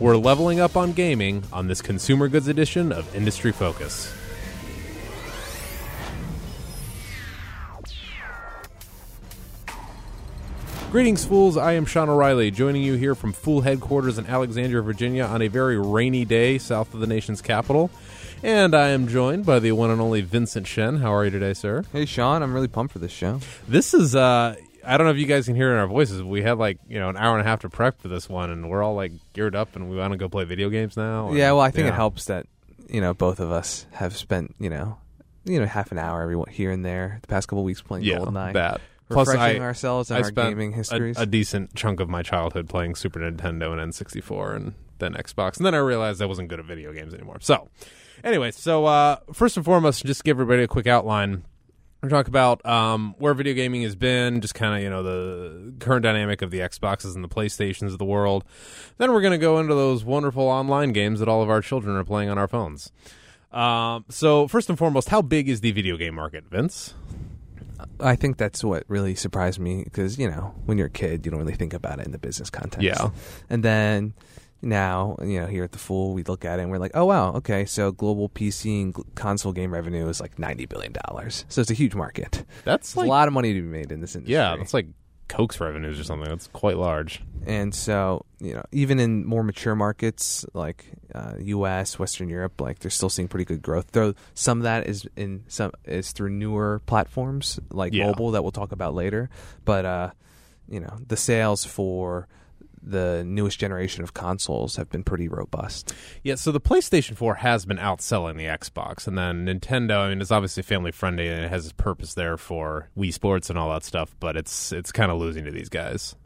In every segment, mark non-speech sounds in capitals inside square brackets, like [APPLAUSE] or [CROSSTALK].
We're leveling up on gaming on this consumer goods edition of Industry Focus. Greetings, fools. I am Sean O'Reilly, joining you here from Fool headquarters in Alexandria, Virginia, on a very rainy day south of the nation's capital. And I am joined by the one and only Vincent Shen. How are you today, sir? Hey, Sean, I'm really pumped for this show. This is, uh, I don't know if you guys can hear in our voices. But we had like, you know, an hour and a half to prep for this one, and we're all like geared up and we want to go play video games now. and- Yeah, well, I think yeah. it helps that you know both of us have spent you know you know half an hour every here and there the past couple weeks playing Yeah, GoldenEye, that. Plus, I, refreshing ourselves in I our spent gaming a- histories. A, decent chunk of my childhood playing Super Nintendo and N64 and then Xbox. And then I realized I wasn't good at video games anymore. So, anyway, so uh, first and foremost, just give everybody a quick outline. We're talk about um, where video gaming has been, just kind of you know the current dynamic of the Xboxes and the PlayStations of the world. Then we're going to go into those wonderful online games that all of our children are playing on our phones. Um, so first and foremost, how big is the video game market, Vince? I think that's what really surprised me because you know when you're a kid you don't really think about it in the business context. Yeah. and then now you know here at the Fool we look at it and we're like, oh wow, okay, so global PC and console game revenue is like ninety billion dollars. So it's a huge market. That's There's a lot of money to be made in this industry. Yeah, that's like Coke's revenues or something. That's quite large. and so you know even in more mature markets like uh, U.S., Western Europe, like they're still seeing pretty good growth. Though some of that is in some is through newer platforms like Yeah. mobile that we'll talk about later. But uh, you know the sales for the newest generation of consoles have been pretty robust. Yeah, so the PlayStation 4 has been outselling the Xbox, and then Nintendo. I mean, it's obviously family friendly and it has its purpose there for Wii Sports and all that stuff, but it's it's kind of losing to these guys.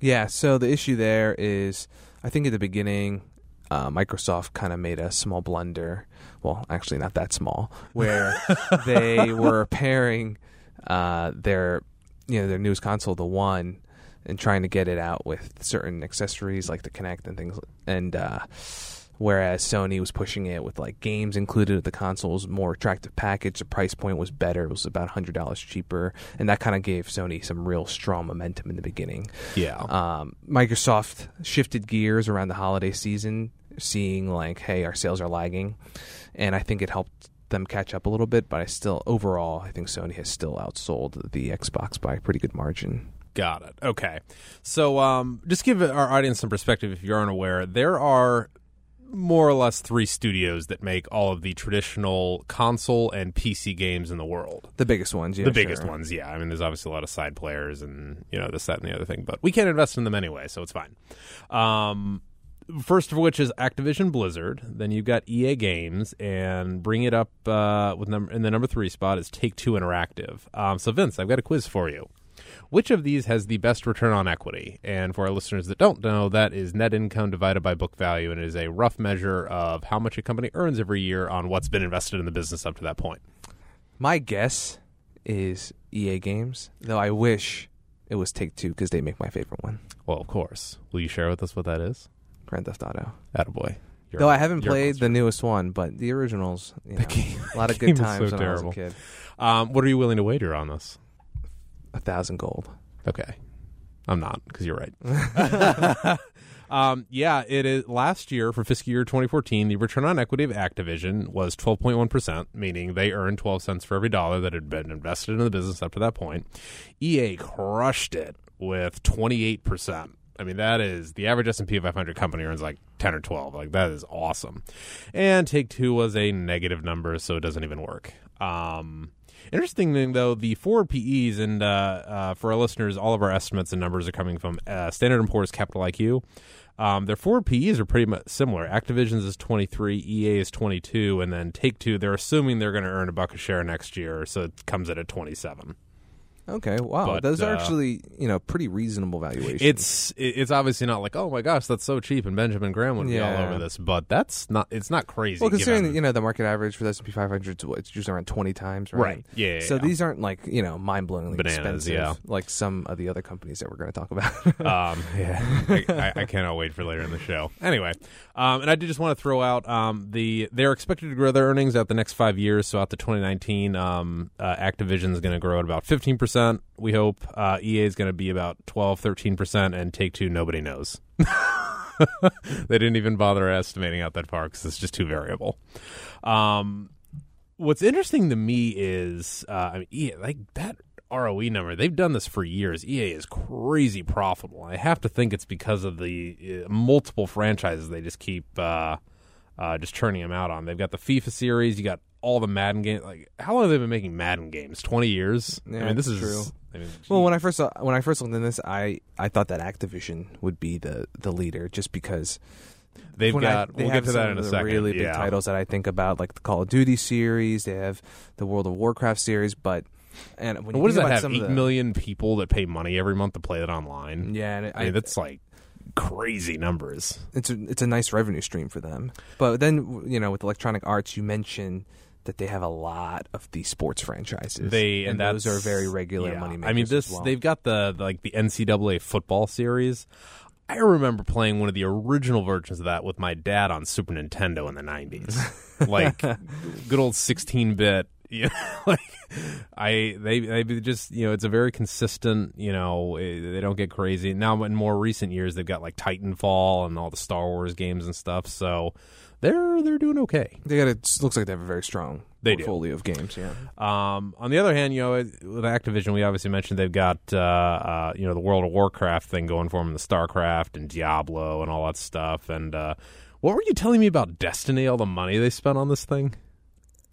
Yeah, so the issue there is, I think at the beginning, uh, Microsoft kind of made a small blunder. Well, actually, not that small, where [LAUGHS] they were pairing uh, their, you know, their newest console, the One, and trying to get it out with certain accessories like the Kinect and things. And uh, whereas Sony was pushing it with like games included with the consoles, more attractive package. The price point was better; it was about hundred dollars cheaper, and that kind of gave Sony some real strong momentum in the beginning. Yeah. Um, Microsoft shifted gears around the holiday season, seeing like, hey, our sales are lagging, and I think it helped them catch up a little bit. But I still, overall, I think Sony has still outsold the Xbox by a pretty good margin. Got it. Okay. So, um, just give our audience some perspective if you aren't aware. There are more or less three studios that make all of the traditional console and PC games in the world. The biggest ones, yeah, the biggest sure. ones, yeah. I mean, there's obviously a lot of side players and you know this, that, and the other thing, but we can't invest in them anyway, so it's fine. Um, first of which is Activision Blizzard. Then you've got EA Games, and bring it up uh, with number in the number three spot is Take Two Interactive. Um, so Vince, I've got a quiz for you. Which of these has the best return on equity? And for our listeners that don't know, that is net income divided by book value, and it is a rough measure of how much a company earns every year on what's been invested in the business up to that point. My guess is EA Games, though I wish it was Take Two because they make my favorite one, Well, of course. Will you share with us what that is? Grand Theft Auto. Attaboy. You're- Though I haven't played the newest one, but the originals, you know, game- a lot of good times so when I was a terrible. kid. Um, what are you willing to wager on this? A thousand gold. Okay. I'm not because you're right. [LAUGHS] um, yeah, it is. Last year for fiscal year 2014, the return on equity of Activision was 12.1 percent, meaning they earned 12 cents for every dollar that had been invested in the business up to that point. EA crushed it with 28 percent. I mean, that is the average S and P 500 company earns like 10 or 12. Like that is awesome. And Take Two was a negative number, so it doesn't even work. Um, Interesting thing, though, the forward PEs, and uh, uh, for our listeners, all of our estimates and numbers are coming from uh, Standard & Poor's Capital IQ. Um, their forward PEs are pretty much similar. Activision's is 23, EA is 22, and then Take-Two, they're assuming they're going to earn a buck a share next year, so it comes in at 27. Okay, wow, But, those are uh, actually you know pretty reasonable valuations. It's it- it's obviously not like, oh my gosh, that's so cheap, and Benjamin Graham would be all Yeah. over this, but that's not, it's not crazy. well considering given- that, you know the market average for the S and P 500 is what, it's usually around 20 times, right? Right. Yeah, yeah, So yeah. these aren't like you know mind blowingly Bananas, expensive, yeah. like some of the other companies that we're going to talk about. [LAUGHS] um, yeah, [LAUGHS] I, I, I cannot wait for later in the show. Anyway, um, and I did just want to throw out um, the they're expected to grow their earnings out the next five years. So out to 2019, um, uh, Activision is going to grow at about 15 percent. We hope uh, EA is going to be about 12, 13 percent, and Take Two nobody knows. [LAUGHS] they didn't even bother estimating out that far because it's just too variable. Um, what's interesting to me is, uh, I mean, EA, like that ROE number. They've done this for years. EA is crazy profitable. I have to think it's because of the uh, multiple franchises they just keep uh, uh, just churning them out on. They've got the FIFA series. You got all the Madden games. Like, how long have they been making Madden games? Twenty years. Yeah, I mean, this is true. I mean, Well, when I first saw, when I first looked in this, I, I thought that Activision would be the, the leader, just because they've when I- got. they we'll get to that in a second. Really big yeah. titles that I think about, like the Call of Duty series. They have the World of Warcraft series, but and when you What does that have? Eight the, million people that pay money every month to play it online. Yeah, and I mean, that's like crazy numbers. it's a it's a nice revenue stream for them. But then you know, with Electronic Arts, you mentioned that they have a lot of these sports franchises. They and, those are very regular yeah. money makers. I mean, this well. they've got the, the like the NCAA football series. I remember playing one of the original versions of that with my dad on Super Nintendo in the '90s, [LAUGHS] like good old 16-bit. You know, [LAUGHS] like I they they just you know it's a very consistent. You know, eh, they don't get crazy now. In more recent years, they've got like Titanfall and all the Star Wars games and stuff. So they're they're doing okay. they got it looks like they have a very strong They do. portfolio of games. Yeah, Um, on the other hand, you know, with Activision, we obviously mentioned they've got uh, uh, you know the World of Warcraft thing going for them, the StarCraft and Diablo and all that stuff. And uh, what were you telling me about Destiny? All the money they spent on this thing.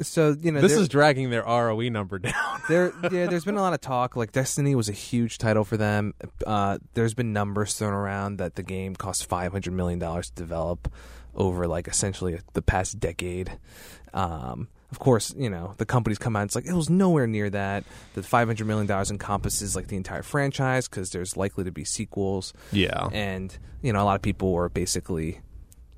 so you know This is dragging their ROE number [LAUGHS] down. there yeah there's been a lot of talk like destiny was a huge title for them uh, there's been numbers thrown around that the game cost 500 million dollars to develop over like essentially the past decade. Um, of course you know the companies come out it's like it was nowhere near that. The 500 million dollars encompasses like the entire franchise because there's likely to be sequels. Yeah, and you know a lot of people were basically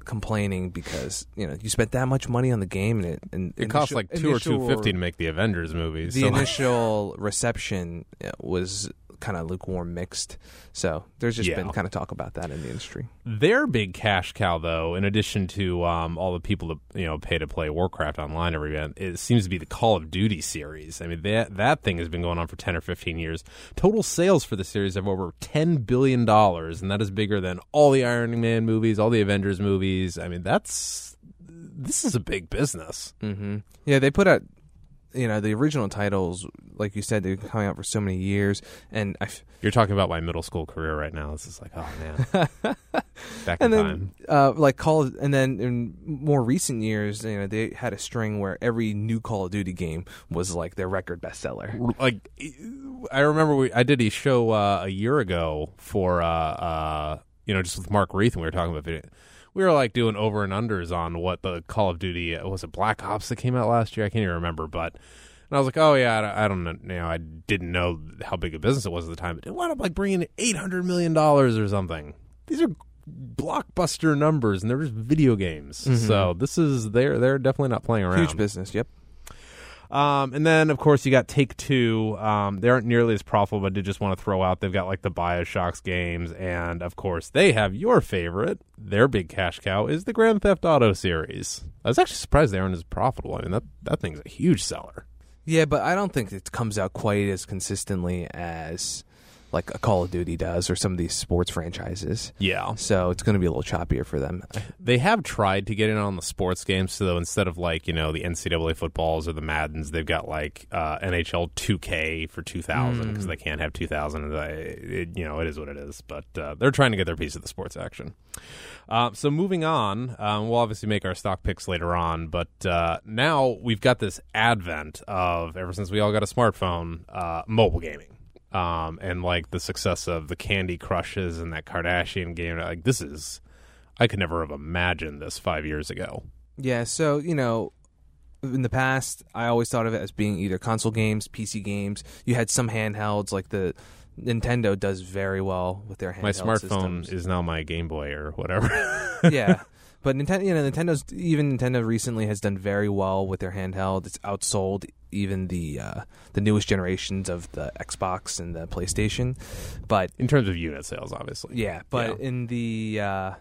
complaining because you know you spent that much money on the game and it and it costs like two or two fifty to make the Avengers movies. the so, initial reception uh, was kind of lukewarm mixed so there's just Yeah. been kind of talk about that in the industry Their big cash cow, though, in addition to um, all the people that you know pay to play Warcraft online every event, it seems to be the Call of Duty series. I mean that that thing has been going on for ten or fifteen years. Total sales for the series have over ten billion dollars, and that is bigger than all the Iron Man movies, all the Avengers movies. I mean that's this is a big business. mm-hmm. yeah they put out you know the original titles like you said they've been coming out for so many years and I f- You're talking about my middle school career right now. This is like, oh man, [LAUGHS] back and in then time. uh, like Call of, and then in more recent years, you know, they had a string where every new Call of Duty game was like their record bestseller. like I remember we I did a show uh, a year ago for uh, uh, you know just with Mark Reith and we were talking about video. We were like doing over and unders on what the Call of Duty uh, was it Black Ops that came out last year. I can't even remember, but and I was like, oh yeah, I don't, I don't know. You know, I didn't know how big a business it was at the time, but it wound up like bringing in eight hundred million dollars or something. These are blockbuster numbers, and they're just video games. So this is they're they're definitely not playing around. Huge business. Yep. Um, and then, of course, you got Take Two. Um, they aren't nearly as profitable, but did just want to throw out they've got like the Bioshocks games, and of course, they have your favorite. Their big cash cow is the Grand Theft Auto series. I was actually surprised they aren't as profitable. I mean, that that thing's a huge seller. Yeah, but I don't think it comes out quite as consistently as like a Call of Duty does or some of these sports franchises. Yeah, So it's going to be a little choppier for them. they have tried to get in on the sports games. So instead of like you know the NCAA footballs or the Maddens, they've got like uh, NHL 2K for 2000 because they can't have 2000. It, you know, it is what it is. But uh, they're trying to get their piece of the sports action. Uh, so moving on, um, we'll obviously make our stock picks later on. But uh, now we've got this advent of ever since we all got a smartphone, uh, mobile gaming. Um, and like the success of the Candy Crushes and that Kardashian game, like this is I could never have imagined this five years ago. Yeah, so, you know, in the past, I always thought of it as being either console games, PC games. You had some handhelds, like the Nintendo does very well with their handheld My smartphone systems. is now my Game Boy or whatever. [LAUGHS] yeah. But Nintendo, you know, Nintendo's even Nintendo recently has done very well with their handheld. It's outsold even the uh, the newest generations of the Xbox and the PlayStation. But In terms of unit sales, obviously. yeah, but Yeah. in the uh,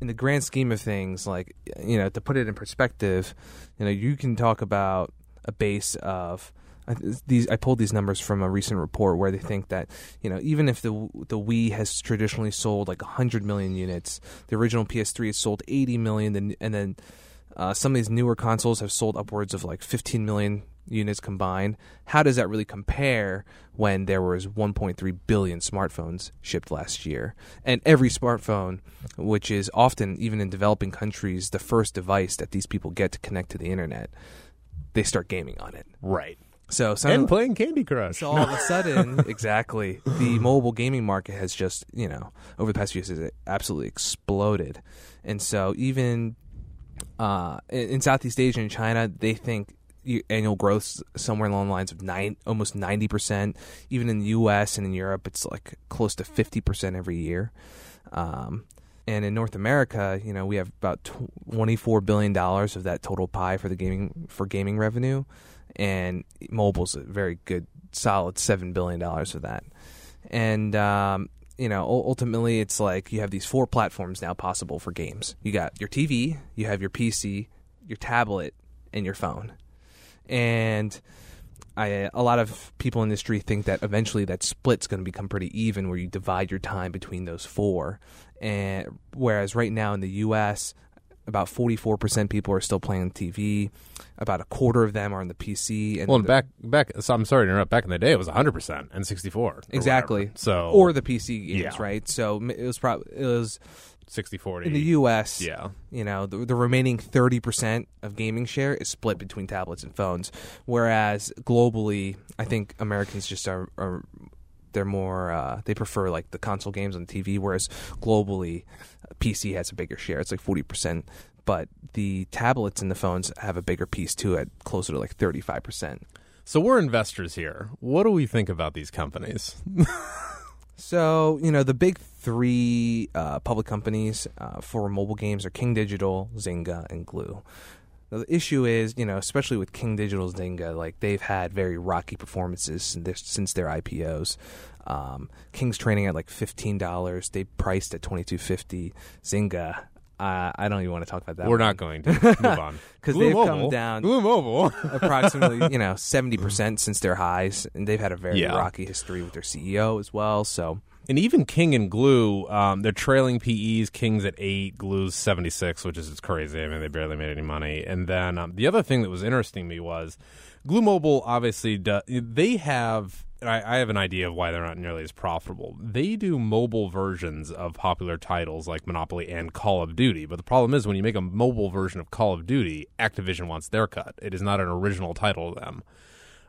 in the grand scheme of things, like you know, to put it in perspective, you know, you can talk about a base of I, these I pulled these numbers from a recent report where they think that you know even if the the Wii has traditionally sold like 100 million units, the original PS3 has sold 80 million, and then uh, some of these newer consoles have sold upwards of like 15 million units combined. How does that really compare when there was 1.3 billion smartphones shipped last year? And every smartphone, which is often even in developing countries the first device that these people get to connect to the internet, they start gaming on it. Right. So And playing Candy Crush. so all of a sudden, [LAUGHS] exactly, the mobile gaming market has just, you know, over the past few years, has absolutely exploded. And so even uh, in in Southeast Asia and China, they think annual growth somewhere along the lines of nine, almost ninety percent. Even in the U.S. and in Europe, it's like close to fifty percent every year. Um, and in North America, you know, we have about twenty-four billion dollars of that total pie for the gaming for gaming revenue, and mobile's a very good, solid seven billion dollars for that. And um, you know, ultimately, it's like you have these four platforms now possible for games. You got your TV, you have your PC, your tablet, and your phone. And I, a lot of people in the industry think that eventually that split's going to become pretty even, where you divide your time between those four. And whereas right now in the U.S., about 44% people are still playing TV. About a quarter of them are on the PC. And well, and the- back back. So I'm sorry to interrupt. Back in the day, it was 100 percent N64. Exactly. whatever. So or the PC games, Yeah. right? So it was probably it was 60 40. in the U.S. Yeah. you know the, the remaining 30% of gaming share is split between tablets and phones whereas globally i think americans just are, are they're more uh, they prefer like the console games on tv whereas globally pc has a bigger share it's like 40% but the tablets and the phones have a bigger piece too at closer to like 35% So we're investors here. What do we think about these companies? [LAUGHS] So, you know, the big three uh, public companies uh, for mobile games are King Digital, Zynga, and Glu. Now, the issue is, you know, especially with King Digital's Zynga, like they've had very rocky performances since their, since their IPOs. Um, King's trading at like fifteen dollars. They priced at twenty two fifty. Zynga, uh, I don't even want to talk about that. we're one. not going to move [LAUGHS] on because they've come down- Glu Mobile. [LAUGHS] approximately you know 70% since their highs and they've had a very Yeah. rocky history with their CEO as well so And even King and Glu, um, they're trailing PEs. King's at eight, Glu's seventy six, which is just crazy. I mean, they barely made any money. And then um, the other thing that was interesting to me was Glu Mobile. Obviously, do, they have. I, I have an idea of why they're not nearly as profitable. They do mobile versions of popular titles like Monopoly and Call of Duty. But the problem is when you make a mobile version of Call of Duty, Activision wants their cut. It is not an original title to them.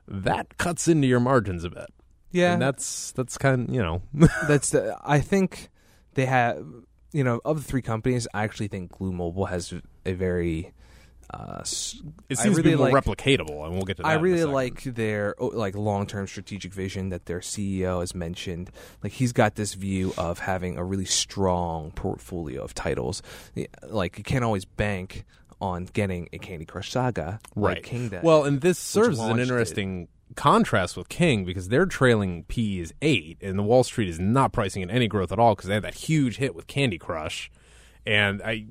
That cuts into your margins a bit. Yeah And that's that's kind of you know [LAUGHS] that's the I think they have you know of the three companies I actually think Glu Mobile has a very uh, It seems to be more like- replicatable, and we'll get to that. I really like their like long-term strategic vision that their CEO has mentioned. Like he's got this view of having a really strong portfolio of titles. Like you can't always bank on getting a Candy Crush Saga right. like King does. Well, and this serves as an interesting contrast with King because their trailing P is eight, and the Wall Street is not pricing in any growth at all because they had that huge hit with Candy Crush. And I,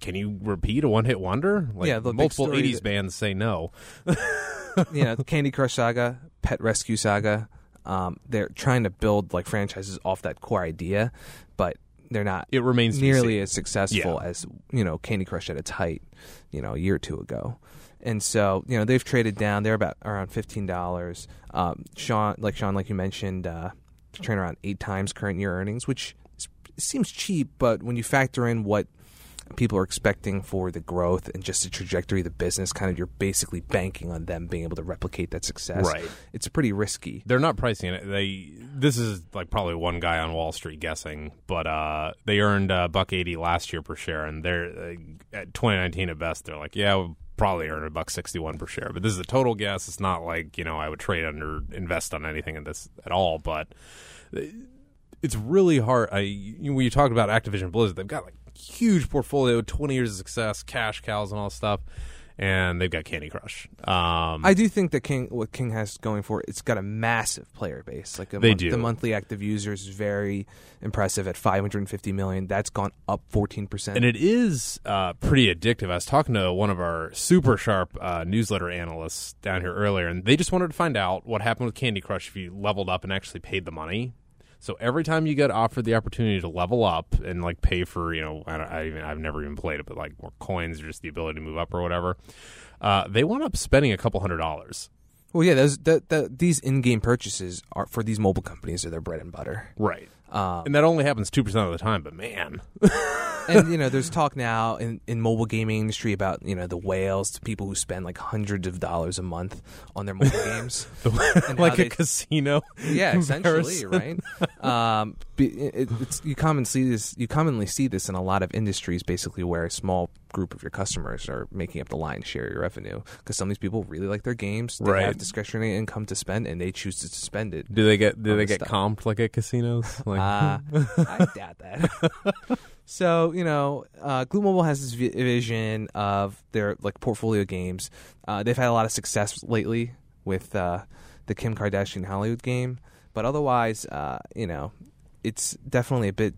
can you repeat a one-hit wonder? Like Yeah, multiple '80s that- bands say no. [LAUGHS] you know, Candy Crush Saga, Pet Rescue Saga. Um, they're trying to build like franchises off that core idea, but they're not It remains nearly as successful Yeah. as you know Candy Crush at its height, you know, a year or two ago. And so you know they've traded down. They're about around fifteen dollars. Um, Sean, like Sean, like you mentioned, uh, trading around eight times current year earnings, which is, seems cheap, but when you factor in what people are expecting for the growth and just the trajectory of the business, kind of you're basically banking on them being able to replicate that success. Right. It's pretty risky. They're not pricing it. They this is like probably one guy on Wall Street guessing, but uh, they earned uh, buck eighty last year per share, and they're uh, at twenty nineteen at best. They're like, yeah, probably earn a buck sixty one per share. But this is a total guess. It's not like you know I would trade under invest on anything in this at all. But it's really hard. I when you talk about Activision Blizzard, they've got like huge portfolio, twenty years of success, cash cows, and all stuff. And they've got Candy Crush. Um, I do think that King, what King has going for it, it's got a massive player base. Like They month- do. the monthly active users is very impressive at 550 million. That's gone up 14 percent. and it is uh, pretty addictive. I was talking to one of our super sharp uh, newsletter analysts down here earlier, and they just wanted to find out what happened with Candy Crush if you leveled up and actually paid the money. So every time you get offered the opportunity to level up and like pay for, you know, I, I even I've never even played it, but like more coins or just the ability to move up or whatever, uh, they wound up spending a couple hundred dollars. Well, yeah, those the, the, these in-game purchases are for these mobile companies are their bread and butter. Right. Um, And that only happens two percent of the time, but man, [LAUGHS] and you know, there's talk now in in mobile gaming industry about you know the whales, to people who spend like hundreds of dollars a month on their mobile [LAUGHS] games. [LAUGHS] Like a they- casino. yeah, essentially, right? Um, it's you commonly see this. You commonly see this in a lot of industries, basically, where a small group of your customers are making up the lion's share of your revenue because some of these people really like their games. They Right. have discretionary income to spend, and they choose to spend it. Do they get do they get stuff. comped like at casinos? [LAUGHS] Like, Uh, I doubt that. [LAUGHS] so you know, uh, Glu Mobile has this vi- vision of their like portfolio games. Uh, they've had a lot of success lately with uh, the Kim Kardashian Hollywood game, but otherwise, uh, you know, it's definitely a bit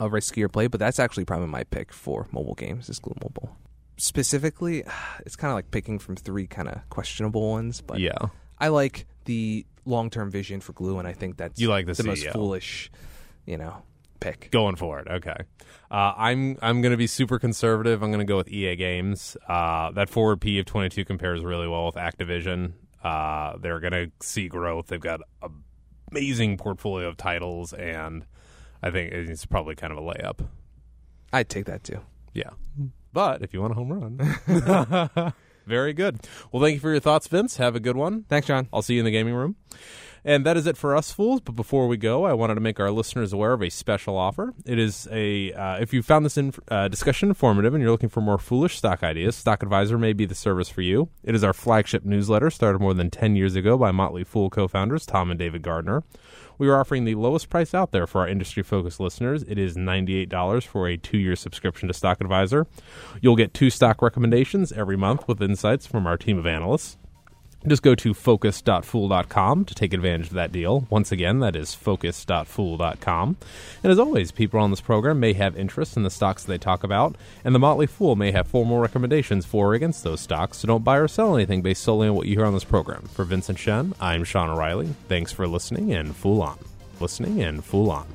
of riskier play. But that's actually probably my pick for mobile games is Glu Mobile. Specifically, [SIGHS] it's kind of like picking from three kind of questionable ones, but yeah. I like the long term vision for Glu, and I think that's You like the the most foolish, you know, pick. Going for it. Okay. Uh, I'm I'm going to be super conservative. I'm going to go with EA Games. Uh, that forward P of 22 compares really well with Activision. Uh, they're going to see growth. They've got a amazing portfolio of titles, and I think it's probably kind of a layup. I'd take that too. Yeah. But if you want a home run, [LAUGHS] [LAUGHS] very good. Well, thank you for your thoughts, Vince. Have a good one. Thanks, John. I'll see you in the gaming room. And that is it for us fools. But before we go, I wanted to make our listeners aware of a special offer. It is a uh, if you found this uh, discussion informative and you're looking for more foolish stock ideas, Stock Advisor may be the service for you. It is our flagship newsletter, started more than 10 years ago by Motley Fool co-founders Tom and David Gardner. We are offering the lowest price out there for our industry focused listeners. It is $98 for a two year subscription to Stock Advisor. You'll get two stock recommendations every month with insights from our team of analysts. Just go to focus.fool.com to take advantage of that deal. Once again, that is focus.fool.com. And as always, people on this program may have interest in the stocks they talk about, and the Motley Fool may have formal recommendations for or against those stocks, so don't buy or sell anything based solely on what you hear on this program. For Vincent Shen, I'm Sean O'Reilly. Thanks for listening and Fool On. Listening and Fool On.